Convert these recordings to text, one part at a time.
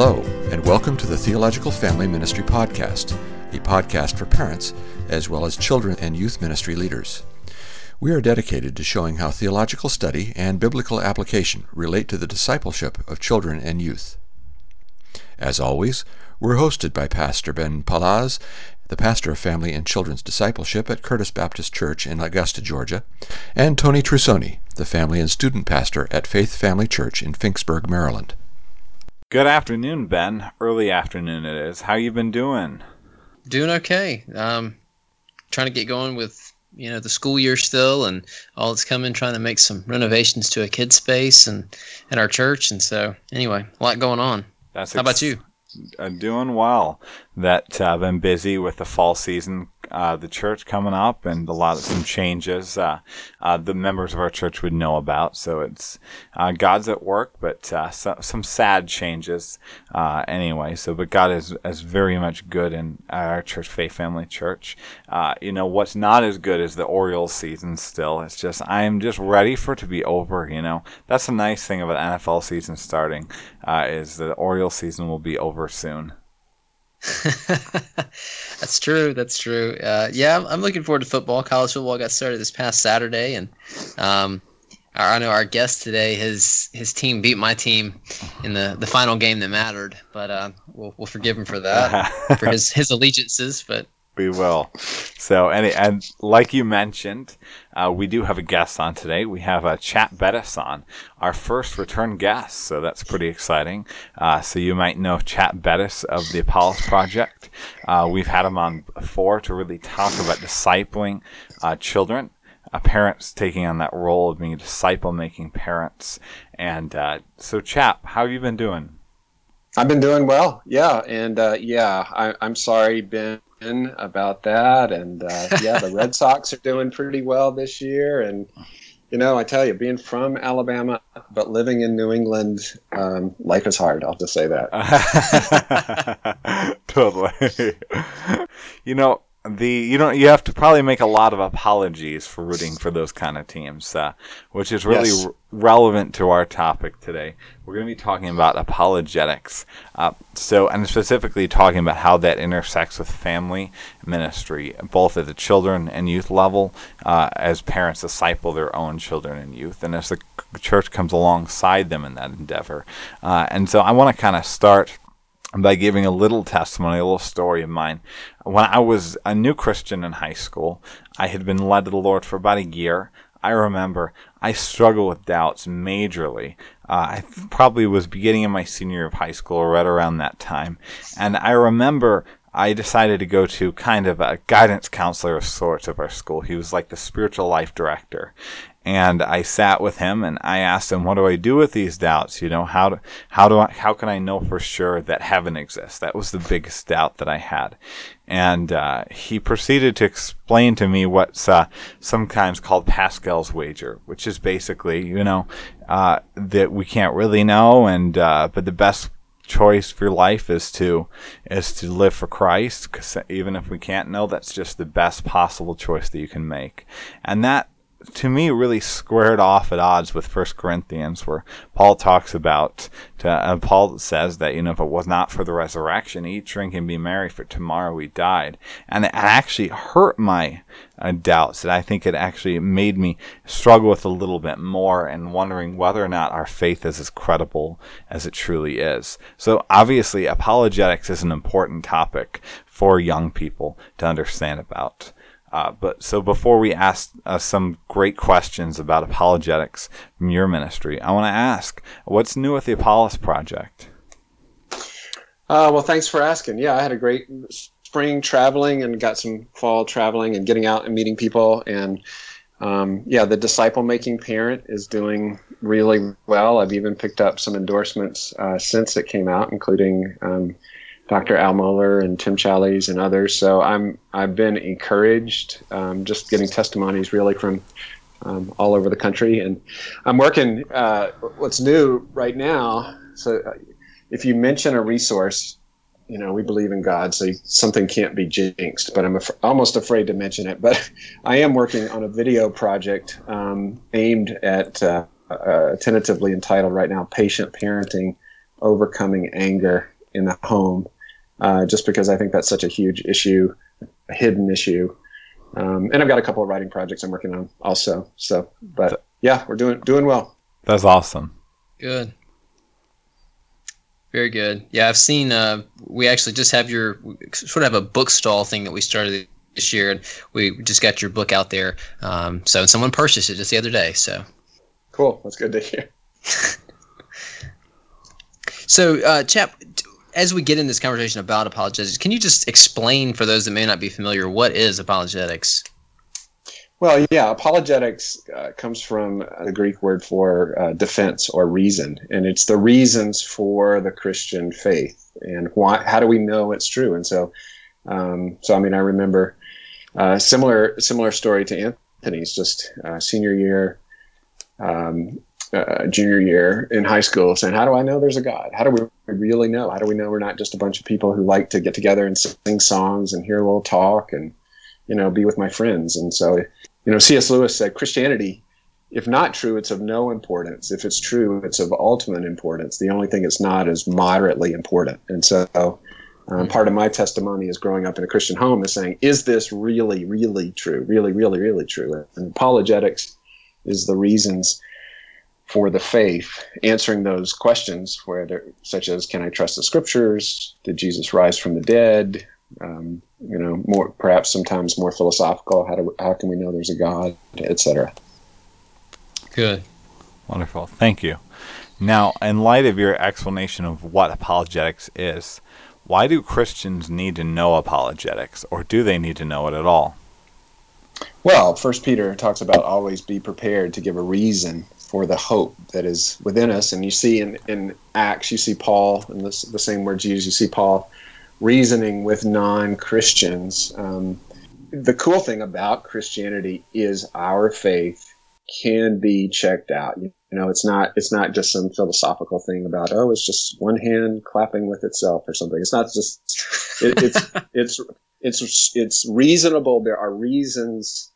Hello, and welcome to the Theological Family Ministry Podcast, a podcast for parents as well as children and youth ministry leaders. We are dedicated to showing how theological study and biblical application relate to the discipleship of children and youth. As always, we're hosted by Pastor Ben Palaz, the pastor of family and children's discipleship at Curtis Baptist Church in Augusta, Georgia, and Tony Trusoni, the family and student pastor at Faith Family Church in Finksburg, Maryland. Good afternoon, Ben. Early afternoon it is. How you been doing? Doing okay. Um, trying to get going with you know the school year still, and all that's coming. Trying to make some renovations to a kid space and and our church, and so anyway, a lot going on. That's how about you? Uh, doing well. That uh, I've been busy with the fall season uh, the church coming up and a lot of some changes uh, uh, the members of our church would know about. So it's uh, God's at work, but uh, so, some sad changes anyway. So, but God is, is very much good in our church, Faith Family Church. you know, what's not as good as the Orioles season still. It's just, I am just ready for it to be over, you know. That's the nice thing about NFL season starting is the Orioles season will be over soon. that's true. That's true. Uh, yeah, I'm looking forward to football. College football got started this past Saturday, and um, I know our guest today, his his team beat my team in the, the final game that mattered. But uh, we'll we'll forgive him for that, for his his allegiances. But we will. So, and, and like you mentioned, uh, we do have a guest on today. We have a Chap Bettis on, our first return guest. So that's pretty exciting. Uh, so you might know Chap Bettis of the Apollos Project. Uh, we've had him on before to really talk about discipling uh, children. Uh, parents taking on that role of being disciple making parents. And uh, so, Chap, how have you been doing? I've been doing well, yeah, and yeah, I, I'm sorry, Ben about that. And uh, yeah, the Red Sox are doing pretty well this year. And, you know, I tell you, being from Alabama, but living in New England, um, life is hard. I'll just say that. totally. you know, the you don't you have to probably make a lot of apologies for rooting for those kind of teams, uh, which is really yes. r- relevant to our topic today. We're going to be talking about apologetics, uh, so and specifically talking about how that intersects with family ministry, both at the children and youth level, uh, as parents disciple their own children and youth, and as the church comes alongside them in that endeavor. Uh, and so I want to kind of start by giving a little testimony, a little story of mine. When I was a new Christian in high school, I had been led to the Lord for about a year. I remember I struggled with doubts majorly. Uh, I probably was beginning in my senior year of high school, right around that time. And I remember I decided to go to kind of a guidance counselor of sorts of our school. He was like the spiritual life director and I sat with him and I asked him, "What do I do with these doubts? You know, how do, how do I how can I know for sure that heaven exists?" That was the biggest doubt that I had, and uh, he proceeded to explain to me what's uh, sometimes called Pascal's wager, which is basically, you know, uh, that we can't really know, and uh, but the best choice for life is to is to live for Christ because even if we can't know that's just the best possible choice that you can make and that to me really squared off at odds with First Corinthians, where Paul talks about, to, uh, Paul says that you know if it was not for the resurrection, eat, drink, and be merry, for tomorrow we died, and it actually hurt my uh, doubts. That I think it actually made me struggle with a little bit more and wondering whether or not our faith is as credible as it truly is. So obviously, apologetics is an important topic for young people to understand about. Uh, but so before we ask uh, some great questions about apologetics from your ministry, I want to ask, what's new with the Apollos Project? Uh, well, thanks for asking. Yeah, I had a great spring traveling and got some fall traveling and getting out and meeting people. And um, yeah, the disciple making parent is doing really well. I've even picked up some endorsements uh, since it came out, including um, Dr. Al Mohler and Tim Challies and others. So I'm I've been encouraged, um, just getting testimonies really from um, all over the country, and I'm working. Uh, what's new right now? So uh, if you mention a resource, you know we believe in God, so something can't be jinxed. But I'm af- almost afraid to mention it. But I am working on a video project um, aimed at uh, uh tentatively entitled right now "Patient Parenting." overcoming anger in the home, uh, just because I think that's such a huge issue, a hidden issue. Um, and I've got a couple of writing projects I'm working on also. So, but yeah, we're doing doing well. That's awesome. Good. Very good. Yeah, I've seen. Uh, we actually just have your sort of have a book stall thing that we started this year, and we just got your book out there. Um, so someone purchased it just the other day. So cool. That's good to hear. so, uh, Chap, as we get in this conversation about apologetics, can you just explain for those that may not be familiar what is apologetics? Well, yeah, apologetics uh, comes from the Greek word for uh, defense or reason, and it's the reasons for the Christian faith and why. How do we know it's true? And so, um, so I mean, I remember uh, similar similar story to Anthony's. Just uh, senior year, um, uh, junior year in high school, saying, "How do I know there's a God? How do we really know? How do we know we're not just a bunch of people who like to get together and sing songs and hear a little talk and you know be with my friends?" And so you know, C.S. Lewis said Christianity, if not true, it's of no importance. If it's true, it's of ultimate importance. The only thing it's not is moderately important. And so, um, part of my testimony is growing up in a Christian home is saying, is this really, really true? Really, really, really true? And apologetics is the reasons for the faith, answering those questions, where such as, can I trust the scriptures? Did Jesus rise from the dead? Um, you know, more perhaps sometimes more philosophical. How do how can we know there's a God, etc. Good, wonderful. Thank you. Now, in light of your explanation of what apologetics is, why do Christians need to know apologetics, or do they need to know it at all? Well, First Peter talks about always be prepared to give a reason for the hope that is within us, and you see in, in Acts, you see Paul, in this, the same word used, you see Paul reasoning with non Christians. Um, the cool thing about Christianity is our faith can be checked out. You know, it's not it's not just some philosophical thing about oh, it's just one hand clapping with itself or something. It's not just it, it's it's it's it's reasonable. There are reasons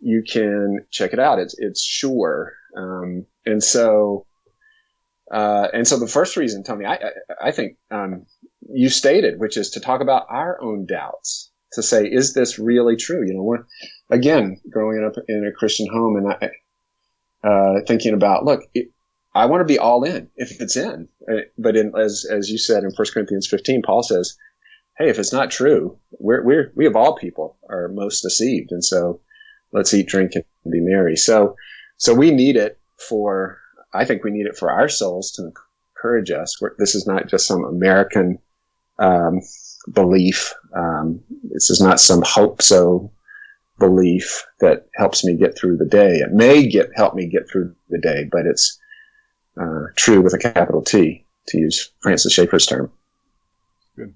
you can check it out. It's it's sure, um, and so uh, and so the first reason, Tony, I I, I think um, you stated, which is to talk about our own doubts, to say, is this really true? You know, when, again, growing up in a Christian home and I, uh, thinking about, look, it, I want to be all in if it's in. Uh, but in, as, as you said in 1 Corinthians 15, Paul says, hey, if it's not true, we're, we're, we of all people are most deceived. And so let's eat, drink, and be merry. So, so we need it for, I think we need it for our souls to encourage us. We're, this is not just some American um, belief. Um, this is not some hope so belief that helps me get through the day. It may get help me get through the day, but it's uh, true with a capital T, to use Francis Schaeffer's term. Good.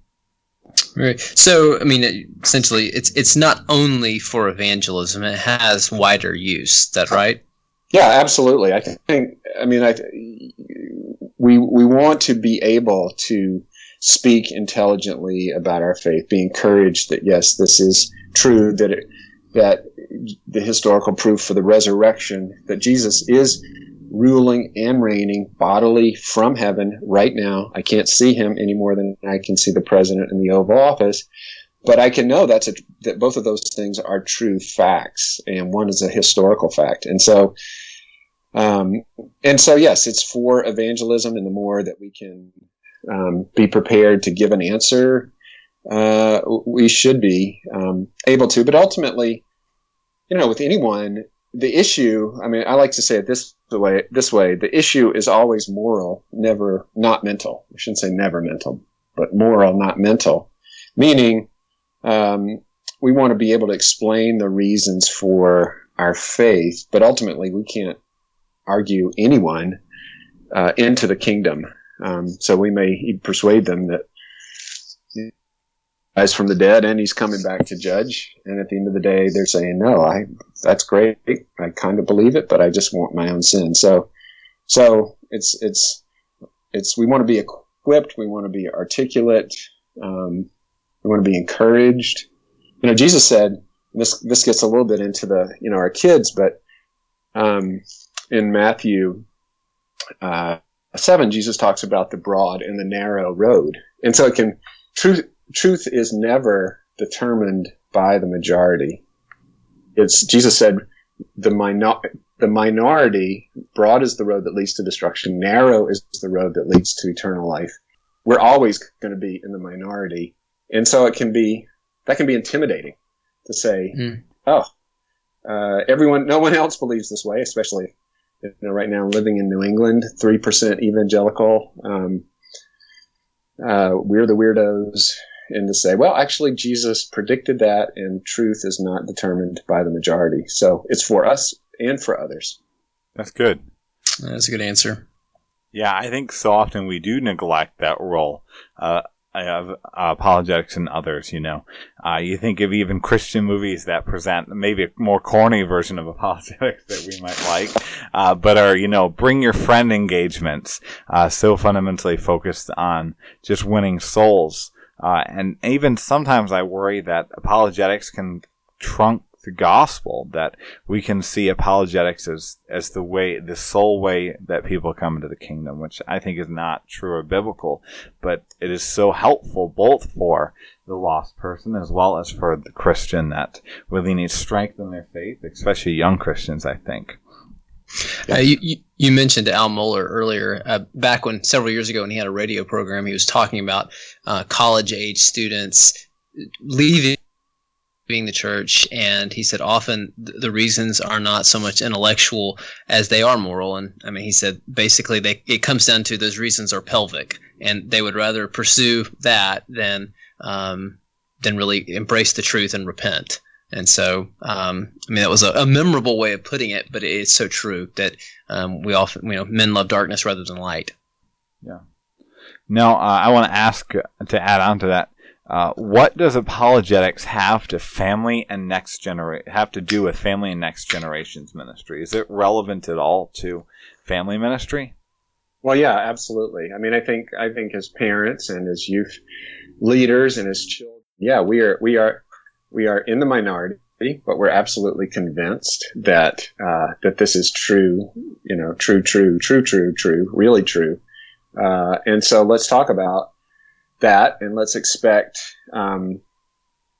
Right. So, I mean, essentially, it's it's not only for evangelism; it has wider use. Is that right? Yeah, absolutely. I think. I mean, I we we want to be able to speak intelligently about our faith, be encouraged that yes, this is true, that it, that the historical proof for the resurrection, that Jesus is ruling and reigning bodily from heaven right now. I can't see him any more than I can see the president in the Oval Office, but I can know that's a, that both of those things are true facts, and one is a historical fact, and so. Um, and so, yes, it's for evangelism, and the more that we can um, be prepared to give an answer, uh, we should be um, able to. But ultimately, you know, with anyone, the issue. I mean, I like to say it this way. This way, the issue is always moral, never not mental. I shouldn't say never mental, but moral, not mental. Meaning, um, we want to be able to explain the reasons for our faith, but ultimately, we can't argue anyone uh, into the kingdom. Um, so we may persuade them that he's from the dead and he's coming back to judge. And at the end of the day, they're saying, no, I, that's great. I kind of believe it, but I just want my own sin. So, so it's, it's, it's, we want to be equipped. We want to be articulate. Um, want to be encouraged. You know, Jesus said, this, this gets a little bit into the, you know, our kids, but, um, in Matthew, uh, 7, Jesus talks about the broad and the narrow road. And so it can, truth, truth is never determined by the majority. It's, Jesus said, the minor, the minority, broad is the road that leads to destruction, narrow is the road that leads to eternal life. We're always going to be in the minority. And so it can be, that can be intimidating to say, mm. oh, uh, everyone, no one else believes this way, especially you know, right now living in New England, 3% evangelical. Um, uh, we're the weirdos. And to say, well, actually, Jesus predicted that, and truth is not determined by the majority. So it's for us and for others. That's good. That's a good answer. Yeah, I think so often we do neglect that role. Uh, Have uh, apologetics and others, you know. Uh, you think of even Christian movies that present maybe a more corny version of apologetics that we might like, uh, but are, you know, bring your friend engagements, uh, so fundamentally focused on just winning souls. Uh, and even sometimes I worry that apologetics can trunk the gospel that we can see apologetics as as the way the sole way that people come into the kingdom which i think is not true or biblical but it is so helpful both for the lost person as well as for the christian that really needs strength in their faith especially young christians i think uh, you, you mentioned Al Mohler earlier. Uh, back when several years ago, when he had a radio program, he was talking about uh, college age students leaving leaving the church, and he said often the reasons are not so much intellectual as they are moral. And I mean, he said basically they it comes down to those reasons are pelvic, and they would rather pursue that than um, than really embrace the truth and repent. And so, um, I mean, that was a, a, memorable way of putting it, but it's so true that um, we often, you know, men love darkness rather than light. Yeah. Now, uh, I want to ask to add on to that. Uh, what does apologetics have to family and next generation have to do with family and next generations ministry? Is it relevant at all to family ministry? Well, yeah, absolutely. I mean, I think I think as parents and as youth leaders and as children, yeah, we are we are we are in the minority, but we're absolutely convinced that uh, that this is true. You know, true, true, true, true, true, really true. Uh, and so let's talk about that, and let's expect, um,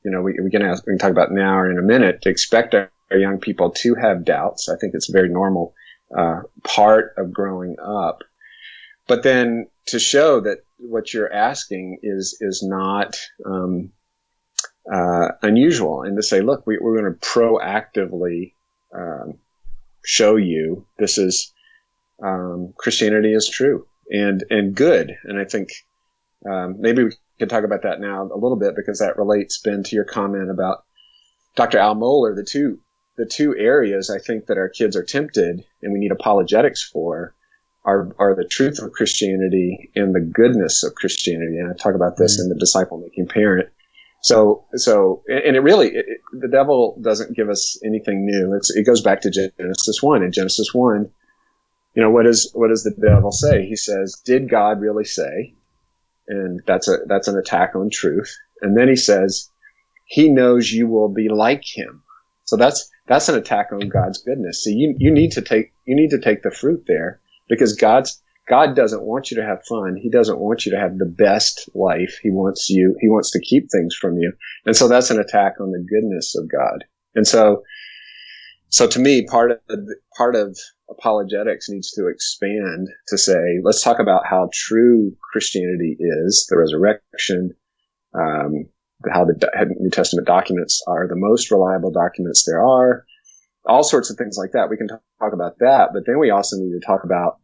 you know, we, we can ask, we can talk about now or in a minute to expect our, our young people to have doubts. I think it's a very normal uh, part of growing up. But then to show that what you're asking is is not um, uh, unusual, and to say, look, we, are going to proactively um, show you this is um, Christianity is true and and good, and I think um, maybe we can talk about that now a little bit because that relates, Ben, to your comment about Dr. Al Mohler. The two the two areas I think that our kids are tempted and we need apologetics for are are the truth of Christianity and the goodness of Christianity. And I talk about this mm-hmm. in the disciple making parent. So so and it really it, the devil doesn't give us anything new. It's, it goes back to Genesis one. In Genesis one, you know what is what does the devil say? He says, "Did God really say?" And that's a that's an attack on truth. And then he says, he knows you will be like him. So that's that's an attack on God's goodness. So you you need to take you need to take the fruit there because God's God doesn't want you to have fun. He doesn't want you to have the best life. He wants you he wants to keep things from you. And so that's an attack on the goodness of God. And so so to me part of part of apologetics needs to expand to say, let's talk about how true Christianity is, the resurrection, um, how the New Testament documents are the most reliable documents there are, all sorts of things like that. We can talk about that, but then we also need to talk about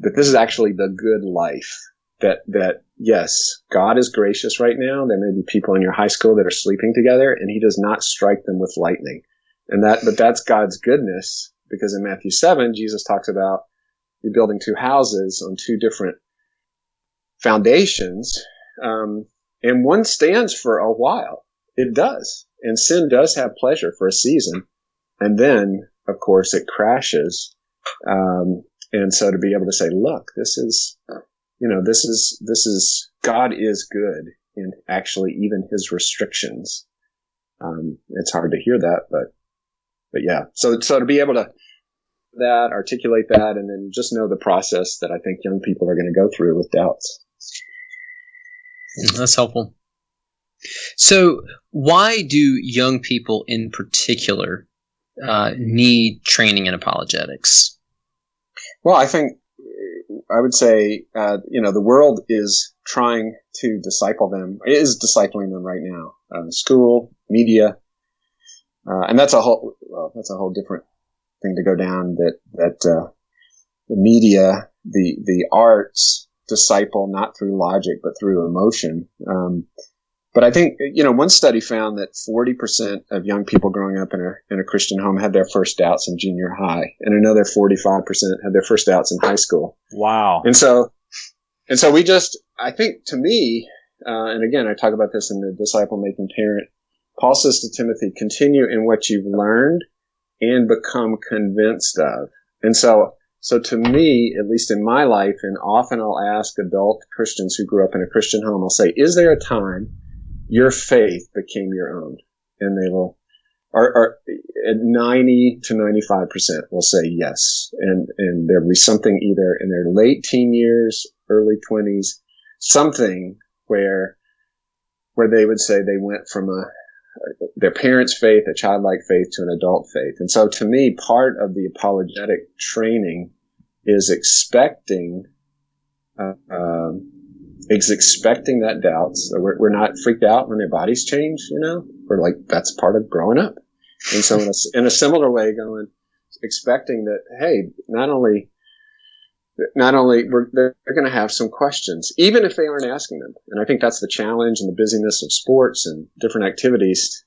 that this is actually the good life. That that yes, God is gracious right now. There may be people in your high school that are sleeping together, and He does not strike them with lightning, and that but that's God's goodness because in Matthew 7, Jesus talks about you're building two houses on two different foundations. Um, and one stands for a while. It does. And sin does have pleasure for a season. And then, of course, it crashes. Um, and so to be able to say, look, this is, you know, this is, this is, God is good in actually even his restrictions. Um, it's hard to hear that, but but yeah, so so to be able to that, articulate that, and then just know the process that I think young people are going to go through with doubts. That's helpful. So, why do young people in particular uh, need training in apologetics? Well, I think I would say, uh, you know, the world is trying to disciple them, is discipling them right now. Uh, school, media, uh, and that's a whole well, that's a whole different thing to go down. That that uh, the media, the the arts disciple not through logic but through emotion. Um, but I think you know one study found that 40% of young people growing up in a in a Christian home had their first doubts in junior high, and another 45% had their first doubts in high school. Wow! And so, and so we just I think to me, uh, and again I talk about this in the disciple making parent. Paul says to Timothy, continue in what you've learned and become convinced of. And so so to me, at least in my life, and often I'll ask adult Christians who grew up in a Christian home, I'll say, is there a time your faith became your own. And they will, are, are at 90 to 95% will say yes. And, and there'll be something either in their late teen years, early 20s, something where, where they would say they went from a, their parents' faith, a childlike faith, to an adult faith. And so to me, part of the apologetic training is expecting, uh, um, is expecting that doubt. So we're, we're not freaked out when their bodies change, you know? We're like, that's part of growing up. And so in a, in a similar way, going, expecting that, hey, not only, not only they're going to have some questions, even if they aren't asking them. And I think that's the challenge and the busyness of sports and different activities.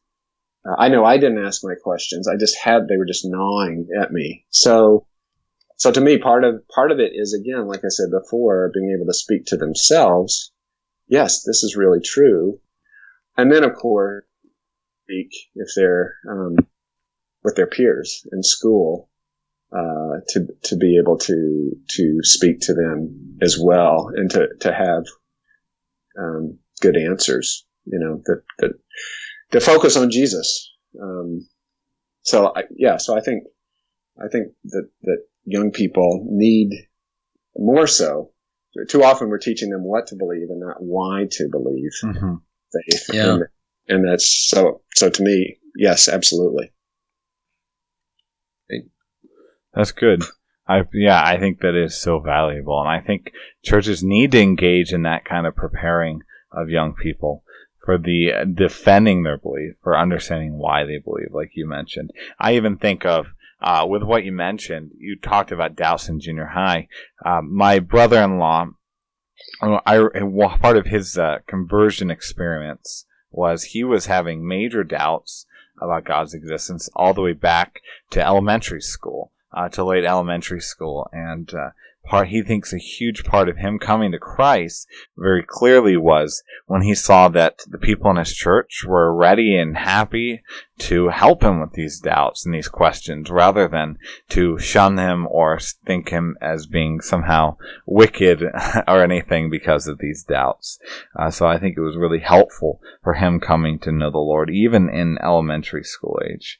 Uh, I know I didn't ask my questions. I just had, they were just gnawing at me. So so to me, part of part of it is again, like I said before, being able to speak to themselves. Yes, this is really true, and then of course, speak if they're um, with their peers in school uh, to to be able to to speak to them as well, and to to have um, good answers. You know that that to focus on Jesus. Um, so I, yeah, so I think I think that that young people need more so. Too often we're teaching them what to believe and not why to believe mm-hmm. faith. Yeah. And, and that's so, so to me, yes, absolutely. That's good. I yeah, I think that is so valuable, and I think churches need to engage in that kind of preparing of young people for the uh, defending their belief, for understanding why they believe, like you mentioned. I even think of uh, with what you mentioned, you talked about Dowson Junior High. Um, my brother-in-law, uh, I, part of his uh, conversion experience was he was having major doubts about God's existence all the way back to elementary school, uh, to late elementary school, and uh, part he thinks a huge part of him coming to Christ very clearly was when he saw that the people in his church were ready and happy to help him with these doubts and these questions rather than to shun him or think him as being somehow wicked or anything because of these doubts. Uh, so I think it was really helpful for him coming to know the Lord even in elementary school age.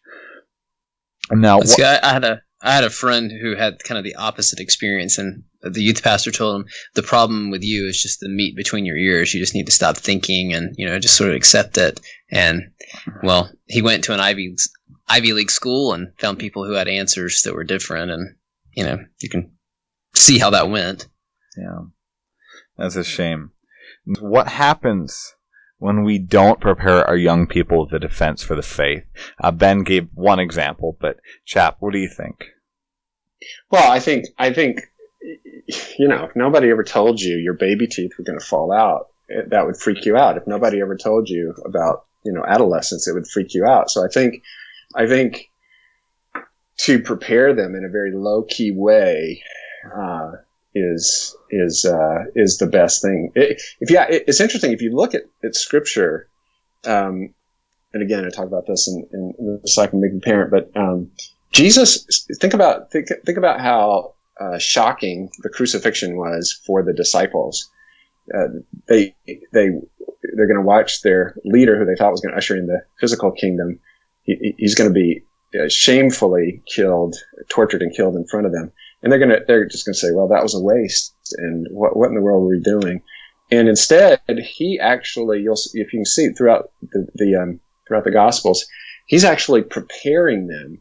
Now, See, I, I had a I had a friend who had kind of the opposite experience, and the youth pastor told him the problem with you is just the meat between your ears. You just need to stop thinking and you know just sort of accept it. And well, he went to an Ivy Ivy League school and found people who had answers that were different, and you know you can see how that went. Yeah, that's a shame. What happens when we don't prepare our young people with the defense for the faith. Uh, ben gave one example, but Chap, what do you think? Well, I think I think you know, if nobody ever told you your baby teeth were going to fall out, that would freak you out. If nobody ever told you about you know adolescence, it would freak you out. So I think I think to prepare them in a very low key way. Uh, is is uh, is the best thing. It, if yeah, it, it's interesting if you look at, at scripture. Um, and again, I talk about this in, in, the Disciple Making Parent, but um, Jesus. Think about think, think about how uh, shocking the crucifixion was for the disciples. Uh, they they they're going to watch their leader, who they thought was going to usher in the physical kingdom. He, he's going to be uh, shamefully killed, tortured, and killed in front of them. And they're gonna they're just gonna say, well, that was a waste, and what what in the world were we doing? And instead, he actually you'll if you can see throughout the, the um, throughout the Gospels, he's actually preparing them,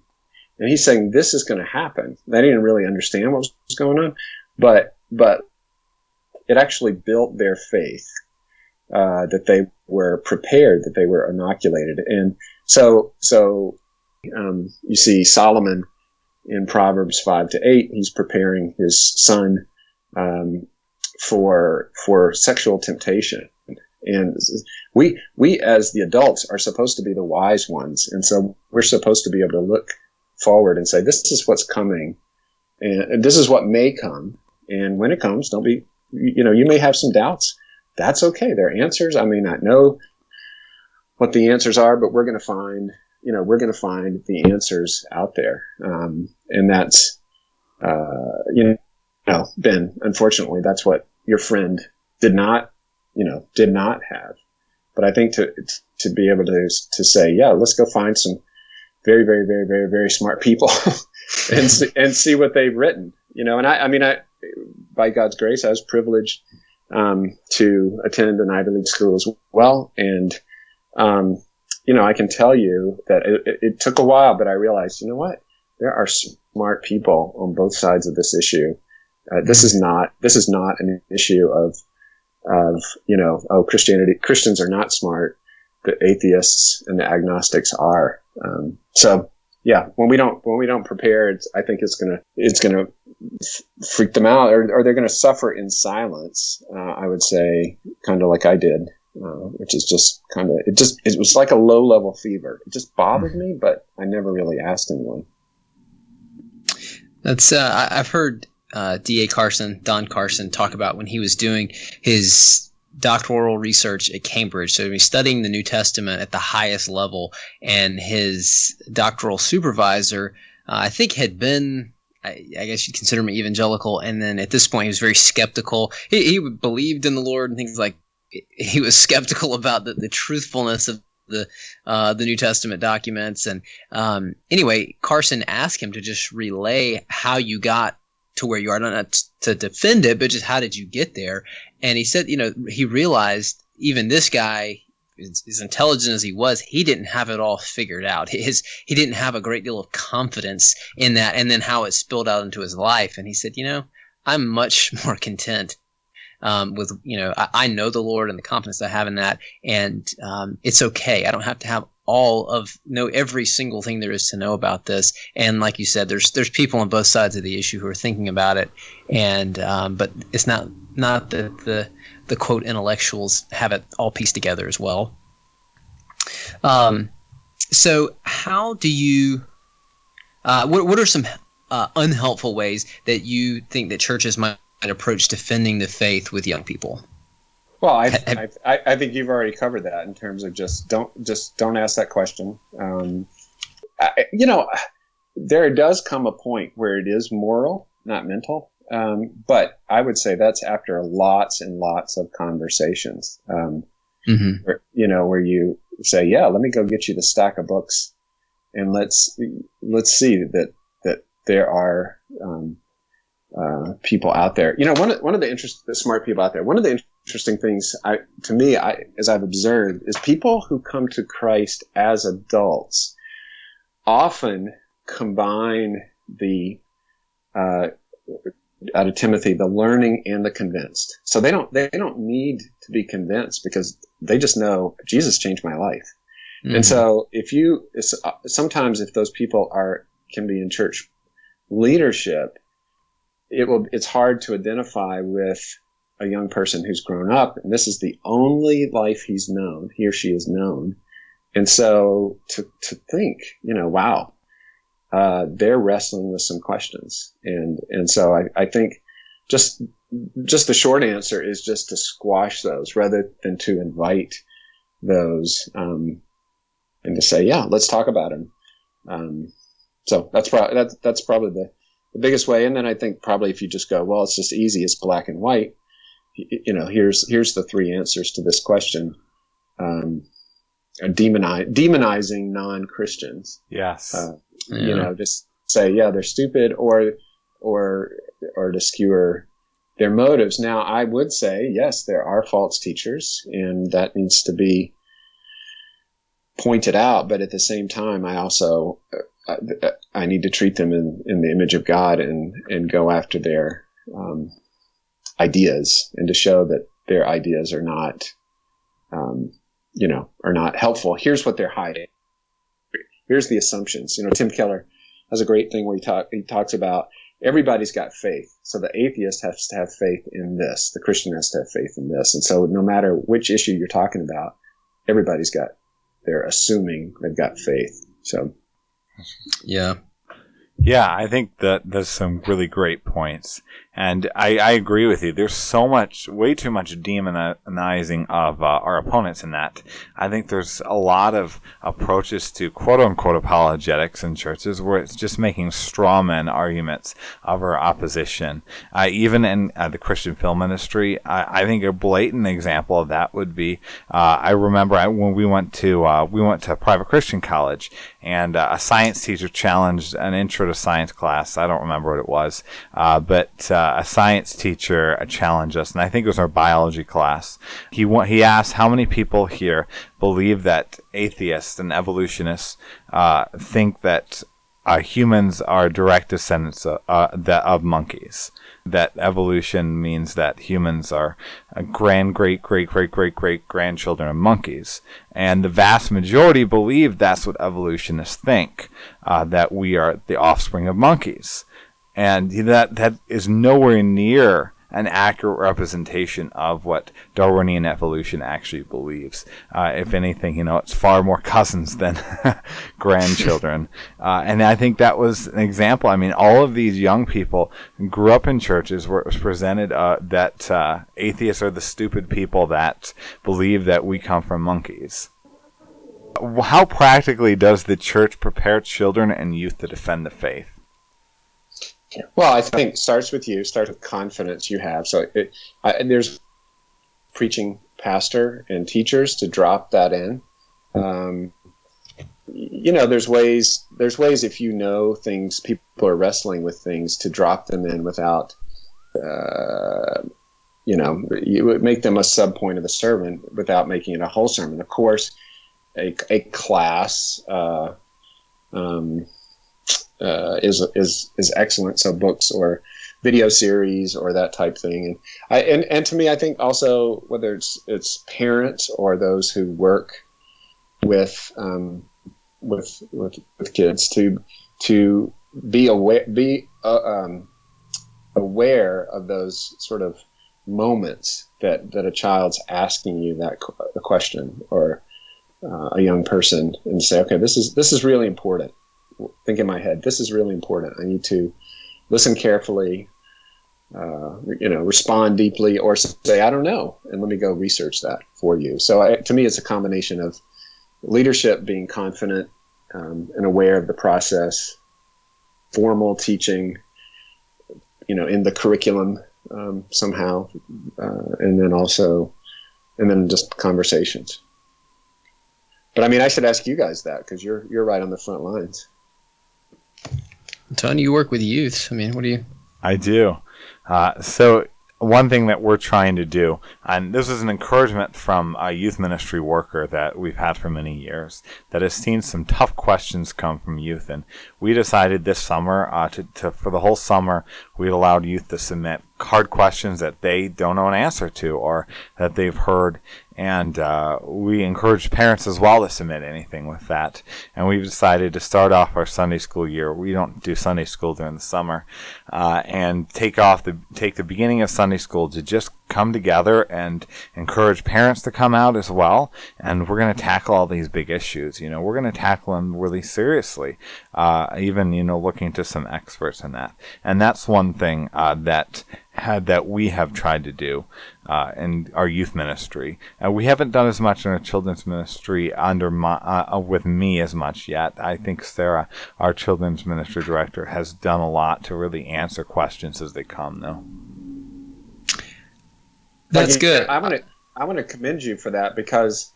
and he's saying this is going to happen. They didn't really understand what was going on, but but it actually built their faith uh, that they were prepared, that they were inoculated, and so so um, you see Solomon in Proverbs five to eight. He's preparing his son um, for for sexual temptation, and we we as the adults are supposed to be the wise ones, and so we're supposed to be able to look forward and say, "This is what's coming, and this is what may come." And when it comes, don't be you know you may have some doubts. That's okay. There are answers. I may not know what the answers are, but we're going to find you know we're going to find the answers out there, um, and that's uh, you know Ben. Unfortunately, that's what your friend did not you know did not have. But I think to to be able to to say yeah, let's go find some very very very very very smart people and and see what they've written. You know, and I I mean I by God's grace I was privileged um, to attend an Ivy League school as well, and um, you know, I can tell you that it, it, took a while, but I realized, you know what? There are smart people on both sides of this issue. Uh, this is not this is not an issue of of you know oh Christianity Christians are not smart, the atheists and the agnostics are. Um, so yeah, when we don't when we don't prepare, I think it's gonna it's gonna freak them out, or, or they're gonna suffer in silence. Uh, I would say, kind of like I did uh, which is just kind of it just it was like a low level fever. It just bothered me, but I never really asked anyone. That's uh, I've heard uh, D.A. Carson, Don Carson, talk about when he was doing his doctoral research at Cambridge. So he was studying the New Testament at the highest level, and his doctoral supervisor, uh, I think, had been I, I, guess you'd consider him evangelical. And then at this point, he was very skeptical. He, he believed in the Lord and things like he was skeptical about the, the truthfulness of the uh, the New Testament documents. And um, anyway, Carson asked him to just relay how you got to where you are, not to defend it, but just how did you get there? And he said, you know, he realized even this guy, as, as intelligent as he was, he didn't have it all figured out. His he didn't have a great deal of confidence in that, and then how it spilled out into his life. And he said, you know, I'm much more content um, with you know I, I, know the Lord and the confidence I have in that, and um, it's okay. I don't have to have all of know every single thing there is to know about this. And like you said, there's there's people on both sides of the issue who are thinking about it, and um, but it's not not that the the quote intellectuals have it all pieced together as well. Um, so how do you? Uh, what what are some uh, unhelpful ways that you think that churches might approach defending the faith with young people? Well, I, I, I, think you've already covered that in terms of just don't just don't ask that question. Um, I, you know, there does come a point where it is moral, not mental. Um, but I would say that's after lots and lots of conversations. Um, mm-hmm. where, you know, where you say, "Yeah, let me go get you the stack of books, and let's let's see that that there are um, uh, people out there. You know, one of, one of the interest, the smart people out there. One of the interesting things, I, to me, I, as I've observed, is people who come to Christ as adults often combine the uh, out of Timothy, the learning and the convinced. So they don't they don't need to be convinced because they just know Jesus changed my life. Mm-hmm. And so if you sometimes if those people are can be in church leadership it will it's hard to identify with a young person who's grown up and this is the only life he's known he or she has known. And so to, to think you know wow uh, they're wrestling with some questions. And and so I, I think just just the short answer is just to squash those rather than to invite those um, and to say yeah let's talk about them um, so that's probably that's that's probably the the biggest way. And then I think probably if you just go, well, it's just easy, it's black and white. You know, here's here's the three answers to this question. Um, demonize, demonizing non Christians. Yes. Uh, yeah. you know just say yeah they're stupid or or or to skewer their motives. Now, I would say yes, there are false teachers, and that needs to be pointed out. But at the same time, I also uh, I need to treat them in, in the image of God and and go after their um, ideas and to show that their ideas are not um, you know are not helpful. Here's what they're hiding. Here's the assumptions. You know, Tim Keller has a great thing where he talk he talks about everybody's got faith. So the atheist has to have faith in this. The Christian has to have faith in this. And so no matter which issue you're talking about, everybody's got, they're assuming they've got faith. So. Yeah. Yeah, I think that there's some really great points. And I, I, agree with you. There's so much, way too much demonizing of uh, our opponents in that. I think there's a lot of approaches to quote unquote apologetics in churches where it's just making straw man arguments of our opposition. Uh, even in uh, the Christian film industry, I, I, think a blatant example of that would be uh, I remember when we went to uh, we went to private Christian college and uh, a science teacher challenged an intro to science class. I don't remember what it was, but uh, a science teacher challenged us, and I think it was our biology class. He he asked how many people here believe that atheists and evolutionists uh, think that uh, humans are direct descendants of, uh, that, of monkeys. That evolution means that humans are grand, great, great, great, great, great grandchildren of monkeys. And the vast majority believe that's what evolutionists think, uh, that we are the offspring of monkeys and that that is nowhere near an accurate representation of what Darwinian evolution actually believes. Uh, if anything, you know, it's far more cousins than grandchildren. Uh, and I think that was an example. I mean, all of these young people grew up in churches where it was presented uh, that uh, atheists are the stupid people that believe that we come from monkeys. How practically does the church prepare children and youth to defend the faith? Well, I think starts with you. Starts with confidence you have. So it, I, and there's preaching pastor and teachers to drop that in. Um, you know, there's ways. There's ways if you know things, people are wrestling with things, to drop them in without. Uh, you know, you would make them a sub point of the sermon without making it a whole sermon. Of course, a, a class. Uh, um, uh, is is is excellent. So books or video series or that type thing. And I and, and to me, I think also whether it's it's parents or those who work with um, with, with with kids to to be aware be uh, um, aware of those sort of moments that that a child's asking you that question or uh, a young person and say okay this is this is really important think in my head, this is really important. I need to listen carefully, uh, you know, respond deeply, or say, I don't know, and let me go research that for you. So I, to me, it's a combination of leadership being confident um, and aware of the process, formal teaching, you know, in the curriculum um, somehow, uh, and then also, and then just conversations. But I mean, I should ask you guys that because you're you're right on the front lines. Tony, you work with youth. I mean, what do you? I do. Uh, so one thing that we're trying to do, and this is an encouragement from a youth ministry worker that we've had for many years, that has seen some tough questions come from youth, and we decided this summer uh, to, to, for the whole summer we allowed youth to submit hard questions that they don't know an answer to or that they've heard and uh, we encourage parents as well to submit anything with that. And we've decided to start off our Sunday school year. We don't do Sunday school during the summer, uh, and take off the take the beginning of Sunday school to just come together and encourage parents to come out as well. And we're going to tackle all these big issues. You know, we're going to tackle them really seriously. Uh, even you know, looking to some experts in that. And that's one thing uh, that had that we have tried to do uh, in our youth ministry. Uh, we haven't done as much in our children's ministry under my, uh, uh, with me as much yet. I think Sarah, our children's ministry director, has done a lot to really answer questions as they come. Though. That's good. I want to I want to commend you for that because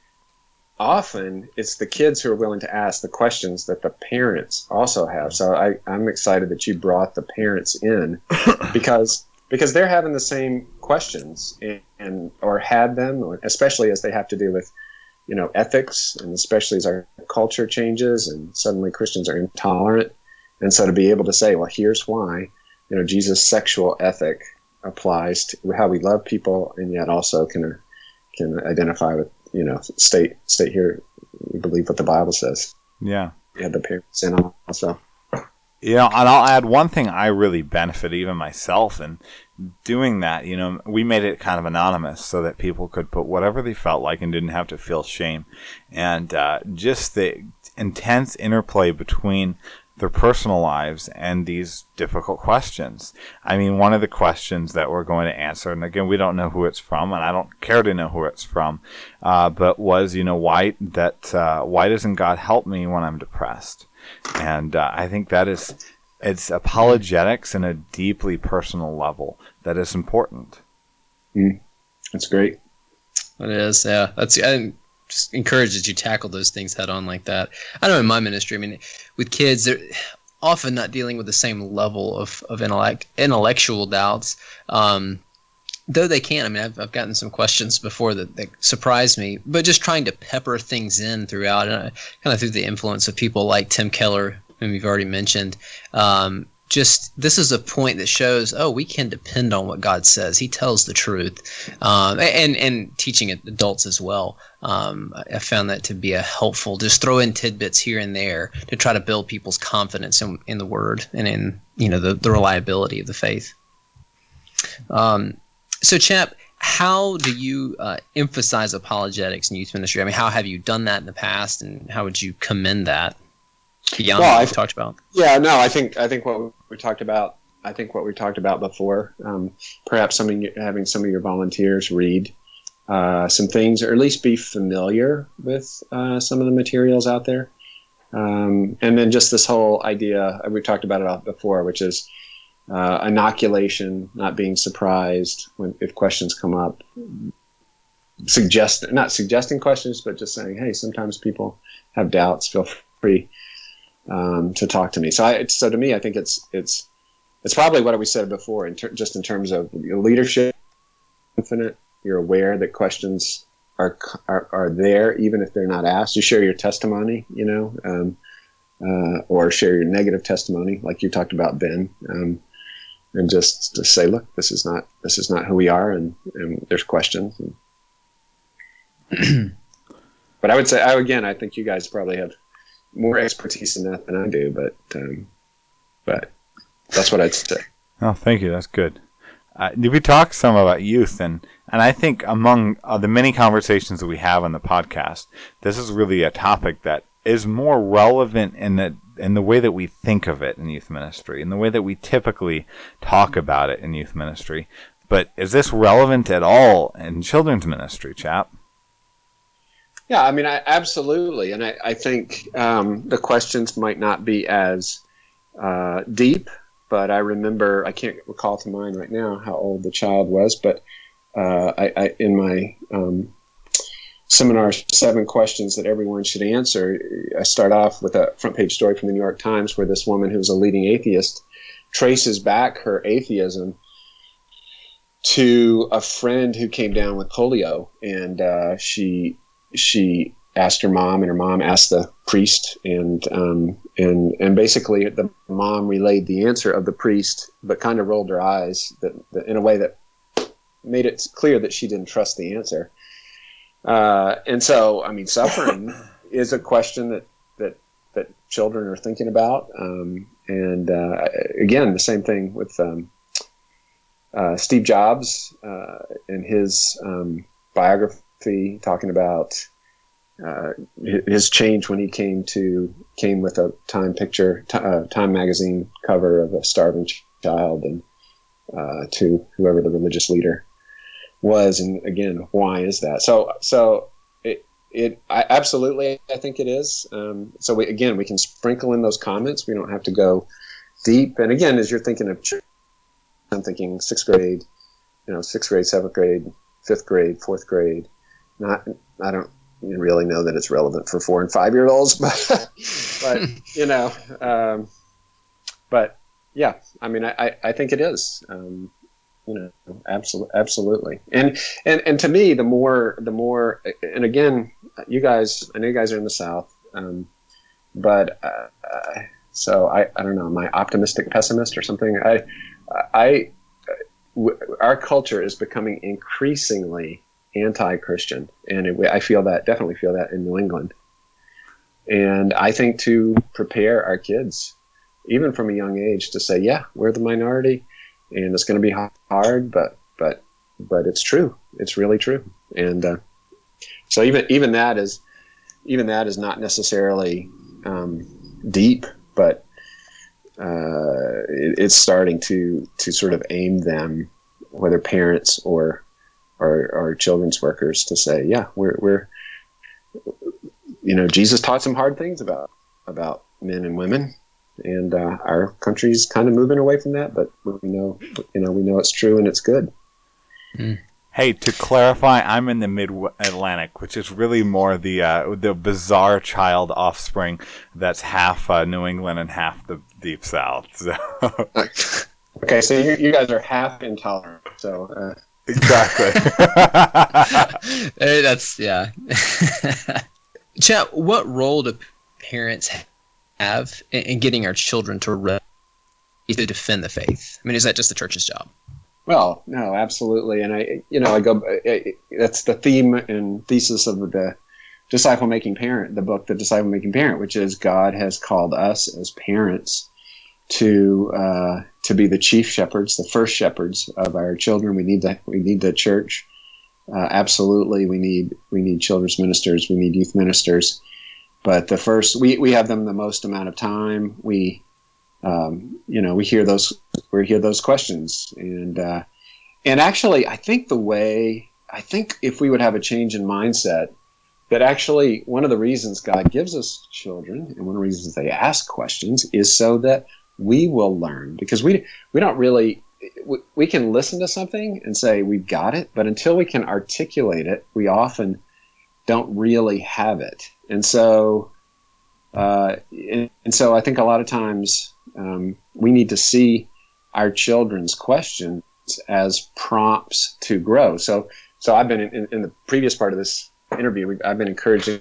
often it's the kids who are willing to ask the questions that the parents also have. So I, I'm excited that you brought the parents in because because they're having the same questions and, and or had them, or especially as they have to do with you know ethics and especially as our culture changes and suddenly Christians are intolerant. And so to be able to say, well, here's why, you know, Jesus' sexual ethic applies to how we love people and yet also can can identify with you know state state here we believe what the bible says. Yeah. Yeah the parents and also you know and i'll add one thing i really benefit even myself in doing that you know we made it kind of anonymous so that people could put whatever they felt like and didn't have to feel shame and uh, just the intense interplay between their personal lives and these difficult questions. I mean, one of the questions that we're going to answer, and again, we don't know who it's from, and I don't care to know who it's from, uh, but was, you know, why that uh, why doesn't God help me when I'm depressed? And uh, I think that is it's apologetics in a deeply personal level that is important. Mm, that's great. It is, yeah. That's I, just encourage that you tackle those things head on like that. I know in my ministry, I mean, with kids, they're often not dealing with the same level of, of intellect, intellectual doubts. Um, though they can. I mean, I've, I've gotten some questions before that, that surprised me, but just trying to pepper things in throughout, and kind of through the influence of people like Tim Keller, whom you've already mentioned, um, just this is a point that shows oh we can depend on what god says. He tells the truth. Um, and and teaching adults as well. Um, i found that to be a helpful just throw in tidbits here and there to try to build people's confidence in, in the word and in you know the, the reliability of the faith. Um, so chap how do you uh, emphasize apologetics in youth ministry i mean how have you done that in the past and how would you commend that beyond well, what we've talked about. Yeah, no, I think I think what we talked about. I think what we talked about before. Um, perhaps some you, having some of your volunteers read uh, some things, or at least be familiar with uh, some of the materials out there. Um, and then just this whole idea we've talked about it before, which is uh, inoculation, not being surprised when if questions come up. Suggest not suggesting questions, but just saying, hey, sometimes people have doubts. Feel free um, to talk to me. So I, so to me, I think it's it's it's probably what we said before, in ter- just in terms of leadership, infinite. You're aware that questions are, are are there, even if they're not asked. You share your testimony, you know, um, uh, or share your negative testimony, like you talked about, Ben, um, and just to say, look, this is not this is not who we are, and, and there's questions. And but I would say, I, again, I think you guys probably have more expertise in that than I do, but um, but that's what I'd say. Oh, thank you. That's good. Uh, we talk some about youth, and and I think among uh, the many conversations that we have on the podcast, this is really a topic that is more relevant in the in the way that we think of it in youth ministry, in the way that we typically talk about it in youth ministry. But is this relevant at all in children's ministry, chap? Yeah, I mean, I, absolutely, and I, I think um, the questions might not be as uh, deep, but I remember I can't recall to mind right now how old the child was, but uh, I, I, in my um, seminar, seven questions that everyone should answer, I start off with a front page story from the New York Times where this woman who's a leading atheist traces back her atheism to a friend who came down with polio, and uh, she she asked her mom, and her mom asked the priest, and um, and and basically the mom relayed the answer of the priest, but kind of rolled her eyes that, that in a way that made it clear that she didn't trust the answer. Uh, and so, I mean, suffering is a question that that that children are thinking about. Um, and uh, again, the same thing with um, uh, Steve Jobs uh, and his um, biography talking about uh, his change when he came to came with a Time picture, t- uh, Time magazine cover of a starving child, and uh, to whoever the religious leader was, and again, why is that? So, so it, it I, absolutely, I think it is. Um, so we, again, we can sprinkle in those comments. We don't have to go deep. And again, as you're thinking of, I'm thinking sixth grade, you know, sixth grade, seventh grade, fifth grade, fourth grade not I don't really know that it's relevant for four and five year olds, but but you know, um, but yeah, I mean, I, I think it is. Um, you know, absolutely, absolutely. And and and to me, the more the more, and again, you guys, I know you guys are in the South, um, but uh, so I I don't know, am I optimistic pessimist or something? I I w- our culture is becoming increasingly anti-Christian, and it, I feel that definitely feel that in New England. And I think to prepare our kids, even from a young age, to say, yeah, we're the minority, and it's going to be hard, but but but it's true. It's really true. And uh, so even even that is even that is not necessarily um, deep, but uh, it, it's starting to to sort of aim them, whether parents or or, or children's workers, to say, yeah, we're we're you know Jesus taught some hard things about about men and women, and uh, our country's kind of moving away from that, but we know you know we know it's true and it's good. Mm. Hey, to clarify, I'm in the Mid Atlantic, which is really more the uh, the bizarre child offspring that's half uh, New England and half the Deep South. So. okay, so you, you, guys are half intolerant. So uh... exactly. hey, that's yeah. Chap. What role do parents have in, in getting our children to re- to defend the faith? I mean, is that just the church's job? Well, no, absolutely, and I, you know, I go. That's the theme and thesis of the disciple making parent, the book, the disciple making parent, which is God has called us as parents to uh, to be the chief shepherds, the first shepherds of our children. We need the we need the church. Uh, absolutely, we need we need children's ministers, we need youth ministers, but the first we we have them the most amount of time. We um, you know, we hear those we hear those questions, and uh, and actually, I think the way I think if we would have a change in mindset, that actually one of the reasons God gives us children, and one of the reasons they ask questions, is so that we will learn. Because we we don't really we, we can listen to something and say we've got it, but until we can articulate it, we often don't really have it, and so. Uh, and, and so I think a lot of times um, we need to see our children's questions as prompts to grow. So, so I've been in, in the previous part of this interview. I've been encouraging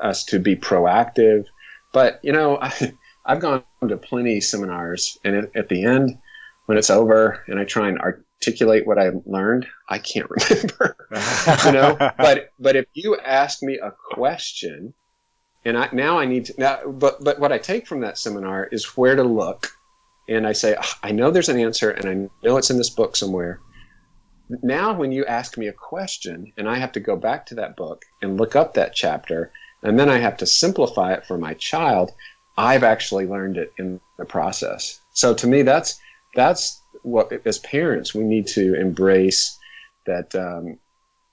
us to be proactive, but you know, I, have gone to plenty seminars, and at, at the end, when it's over, and I try and articulate what I learned, I can't remember. you know, but but if you ask me a question and I, now I need to now, but but what I take from that seminar is where to look, and I say I know there's an answer, and I know it's in this book somewhere. Now, when you ask me a question, and I have to go back to that book and look up that chapter, and then I have to simplify it for my child, I've actually learned it in the process. So to me, that's that's what as parents we need to embrace that um,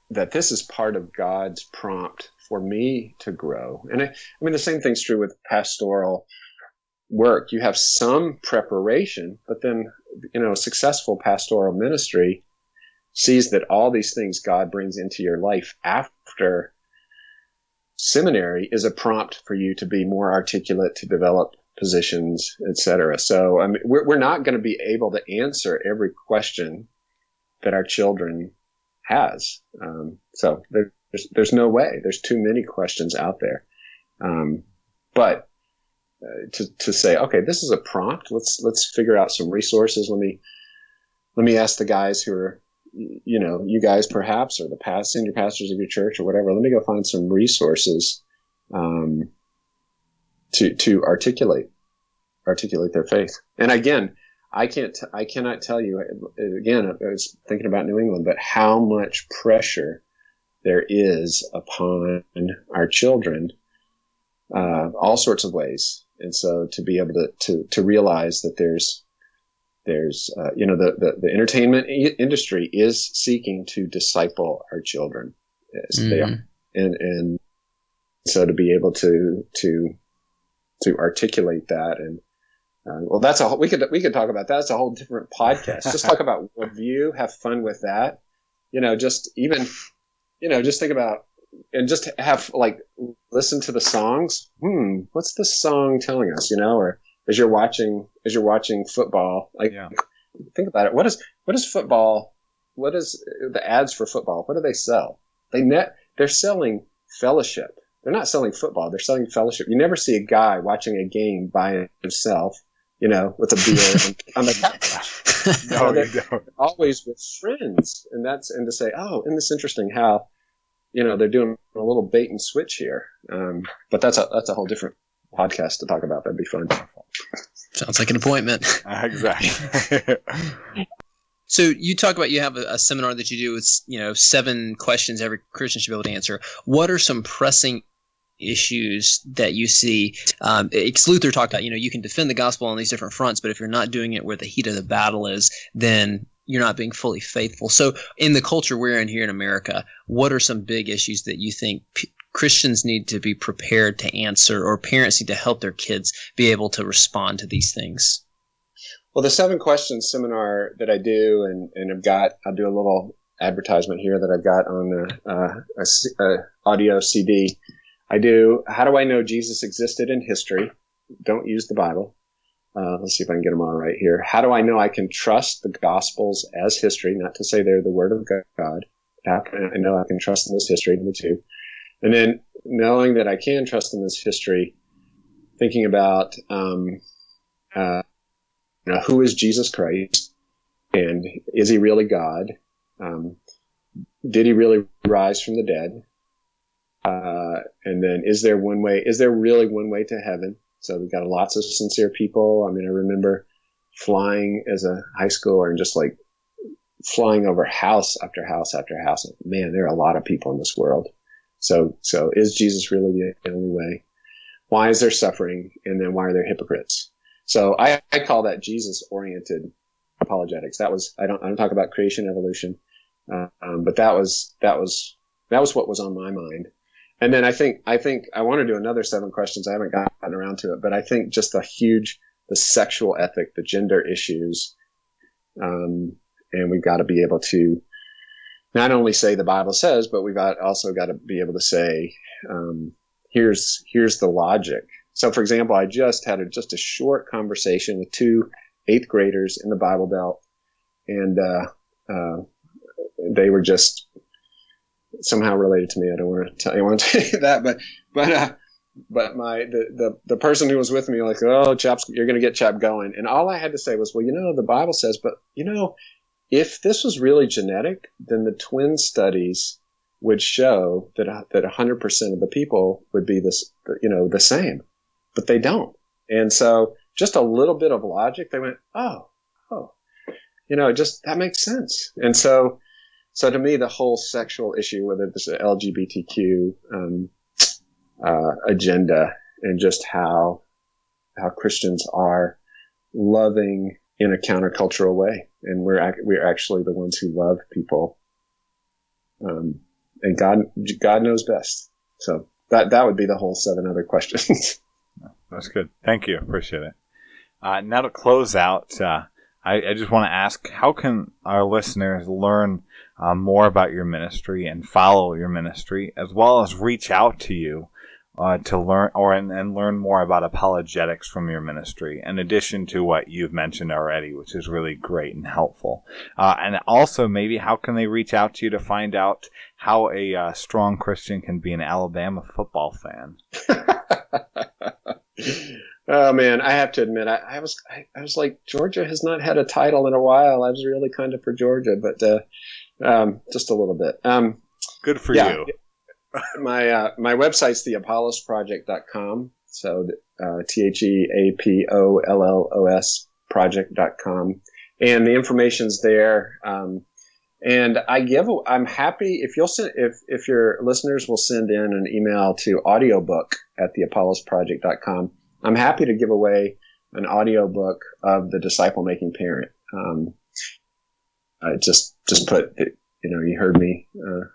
that this is part of God's prompt for me to grow. And I, I mean, the same thing's true with pastoral work. You have some preparation, but then, you know, successful pastoral ministry sees that all these things God brings into your life after seminary is a prompt for you to be more articulate, to develop positions, etc. So I mean, we're, we're not going to be able to answer every question that our children has. Um, so there, there's there's no way. There's too many questions out there. Um, but uh, to to say, okay, this is a prompt. Let's let's figure out some resources. Let me let me ask the guys who are, you know, you guys perhaps, or the past senior pastors of your church or whatever. Let me go find some resources um, to to articulate articulate their faith. And again, I can't I cannot tell you again. I was thinking about New England, but how much pressure there is upon our children, uh, all sorts of ways. And so to be able to, to, to realize that there's, there's, uh, you know, the, the, the entertainment industry is seeking to disciple our children as mm. they are. And, and so to be able to, to, to articulate that and, uh, well, that's a we could we could talk about that. That's a whole different podcast. Just talk about view, have fun with that. You know, just even you know, just think about and just have like listen to the songs. Hmm, what's this song telling us? You know, or as you're watching as you're watching football, like yeah. think about it. What is what is football? What is the ads for football? What do they sell? They net they're selling fellowship. They're not selling football. They're selling fellowship. You never see a guy watching a game by himself, you know, with a beer on the couch. no, you don't. Always with friends, and that's and to say, oh, isn't this interesting? How you know they're doing a little bait and switch here. Um, but that's a that's a whole different podcast to talk about. That'd be fun. Sounds like an appointment. exactly. so you talk about you have a, a, seminar that you do with you know seven questions every Christian should be able to answer. What are some pressing issues that you see? Um, Luther talked about you know you can defend the gospel on these different fronts, but if you're not doing it where the heat of the battle is, then you're not being fully faithful. So, in the culture we're in here in America, what are some big issues that you think p- Christians need to be prepared to answer, or parents need to help their kids be able to respond to these things? Well, the seven questions seminar that I do, and, and I've got, I'll do a little advertisement here that I've got on the uh, a, a audio CD. I do. How do I know Jesus existed in history? Don't use the Bible. Uh, let's see if I can get them all right here. How do I know I can trust the Gospels as history? Not to say they're the Word of God. How can I know I can trust them as history? Number two. And then knowing that I can trust them as history, thinking about um, uh, you know, who is Jesus Christ and is he really God? Um, did he really rise from the dead? Uh, and then is there one way? Is there really one way to heaven? So we've got lots of sincere people. I mean, I remember flying as a high schooler and just like flying over house after house after house. Man, there are a lot of people in this world. So, so is Jesus really the only way? Why is there suffering? And then why are there hypocrites? So I, I call that Jesus oriented apologetics. That was, I don't, I don't talk about creation evolution. Uh, um, but that was, that was, that was what was on my mind and then I think I think I want to do another seven questions. I haven't gotten around to it, but I think just the huge the sexual ethic, the gender issues, um, and we've got to be able to not only say the Bible says, but we've got, also got to be able to say, um, here's here's the logic. So, for example, I just had a, just a short conversation with two eighth graders in the Bible Belt, and uh, uh, they were just somehow related to me. I don't want to tell you, want you that, but but uh, but my the, the the person who was with me like, oh, chaps, you're going to get chap going, and all I had to say was, well, you know, the Bible says, but you know, if this was really genetic, then the twin studies would show that uh, that 100% of the people would be this, you know, the same, but they don't, and so just a little bit of logic, they went, oh, oh, you know, just that makes sense, and so so to me, the whole sexual issue, whether it's the LGBTQ um, uh, agenda, and just how how Christians are loving in a countercultural way, and we're we're actually the ones who love people, um, and God God knows best. So that that would be the whole seven other questions. That's good. Thank you. Appreciate it. Uh, now to close out, uh, I, I, just want to ask, how can our listeners learn uh, more about your ministry and follow your ministry, as well as reach out to you uh, to learn or and, and, learn more about apologetics from your ministry, in addition to what you've mentioned already, which is really great and helpful. Uh, and also, maybe how can they reach out to you to find out how a uh, strong Christian can be an Alabama football fan? oh man, I have to admit, I, I was I, I, was like Georgia has not had a title in a while. I was really kind of for Georgia, but uh, um, just a little bit. Um, Good for yeah, you. my uh, my website's theapollos.project.com. So uh, T H E A P O L L O S project.com. And the information's there. Um, and I give, I'm happy if you'll send, if, if your listeners will send in an email to audiobook at theapollosproject.com, I'm happy to give away an audiobook of the disciple making parent. Um, I just just put it, you know you heard me uh,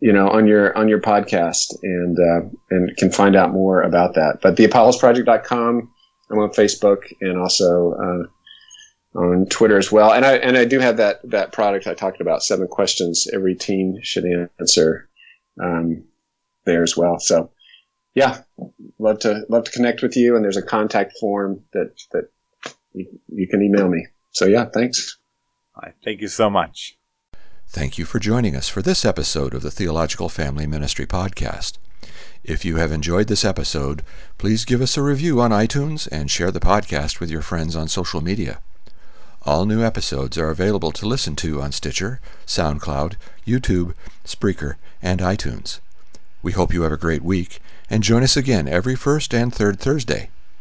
you know on your on your podcast and uh, and can find out more about that. But theapollosproject.com. I'm on Facebook and also uh, on Twitter as well. And I and I do have that that product I talked about. Seven questions every teen should answer. um, there as well. So, yeah, love to love to connect with you. And there's a contact form that that you, you can email me. So yeah, thanks. All right, thank you so much. Thank you for joining us for this episode of the Theological Family Ministry Podcast. If you have enjoyed this episode, please give us a review on iTunes and share the podcast with your friends on social media. All new episodes are available to listen to on Stitcher, SoundCloud, YouTube, Spreaker, and iTunes. We hope you have a great week and join us again every first and third Thursday.